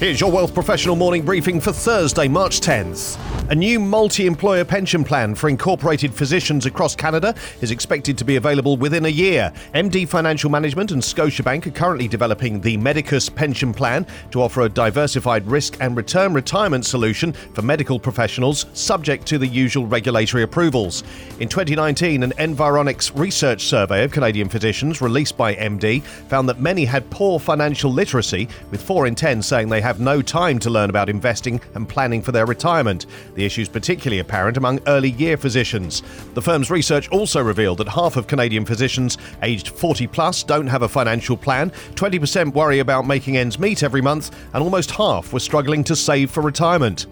Here's your Wealth Professional morning briefing for Thursday, March 10th. A new multi employer pension plan for incorporated physicians across Canada is expected to be available within a year. MD Financial Management and Scotiabank are currently developing the Medicus Pension Plan to offer a diversified risk and return retirement solution for medical professionals subject to the usual regulatory approvals. In 2019, an Environics research survey of Canadian physicians released by MD found that many had poor financial literacy, with 4 in 10 saying they have no time to learn about investing and planning for their retirement. The issue is particularly apparent among early year physicians. The firm's research also revealed that half of Canadian physicians aged 40 plus don't have a financial plan, 20% worry about making ends meet every month, and almost half were struggling to save for retirement.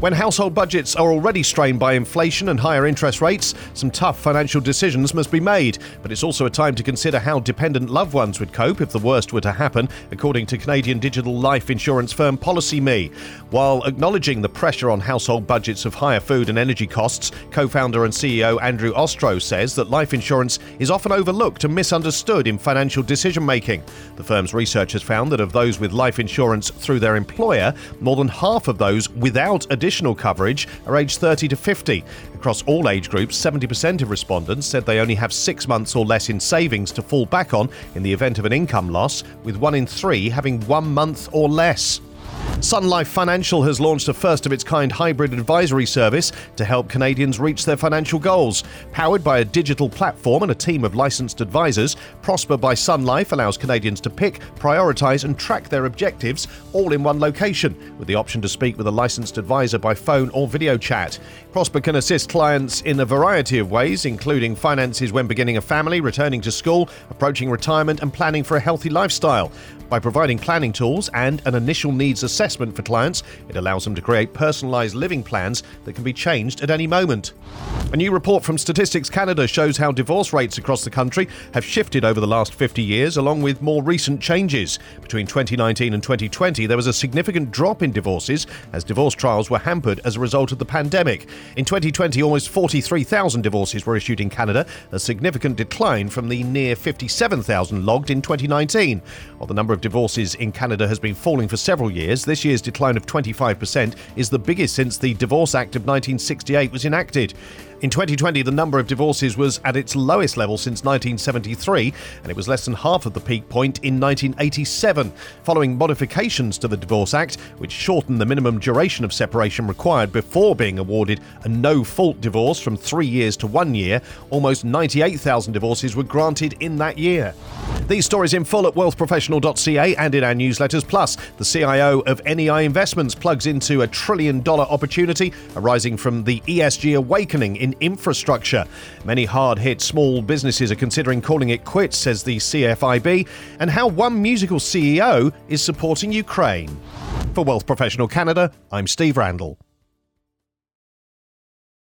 When household budgets are already strained by inflation and higher interest rates, some tough financial decisions must be made. But it's also a time to consider how dependent loved ones would cope if the worst were to happen, according to Canadian digital life insurance firm PolicyMe. While acknowledging the pressure on household budgets of higher food and energy costs, co founder and CEO Andrew Ostro says that life insurance is often overlooked and misunderstood in financial decision making. The firm's research has found that of those with life insurance through their employer, more than half of those without additional coverage are aged 30 to 50. Across all age groups, 70% of respondents said they only have six months or less in savings to fall back on in the event of an income loss, with one in three having one month or less. Sun Life Financial has launched a first of its kind hybrid advisory service to help Canadians reach their financial goals. Powered by a digital platform and a team of licensed advisors, Prosper by Sun Life allows Canadians to pick, prioritise, and track their objectives all in one location, with the option to speak with a licensed advisor by phone or video chat. Prosper can assist clients in a variety of ways, including finances when beginning a family, returning to school, approaching retirement, and planning for a healthy lifestyle. By providing planning tools and an initial needs assessment for clients, it allows them to create personalised living plans that can be changed at any moment. A new report from Statistics Canada shows how divorce rates across the country have shifted over the last 50 years, along with more recent changes. Between 2019 and 2020, there was a significant drop in divorces as divorce trials were hampered as a result of the pandemic. In 2020, almost 43,000 divorces were issued in Canada, a significant decline from the near 57,000 logged in 2019. While the number of divorces in Canada has been falling for several years, this year's decline of 25% is the biggest since the Divorce Act of 1968 was enacted. In 2020, the number of divorces was at its lowest level since 1973, and it was less than half of the peak point in 1987. Following modifications to the Divorce Act, which shortened the minimum duration of separation required before being awarded a no fault divorce from three years to one year, almost 98,000 divorces were granted in that year. These stories in full at wealthprofessional.ca and in our newsletters. Plus, the CIO of NEI Investments plugs into a trillion dollar opportunity arising from the ESG awakening in infrastructure. Many hard hit small businesses are considering calling it quits, says the CFIB, and how one musical CEO is supporting Ukraine. For Wealth Professional Canada, I'm Steve Randall.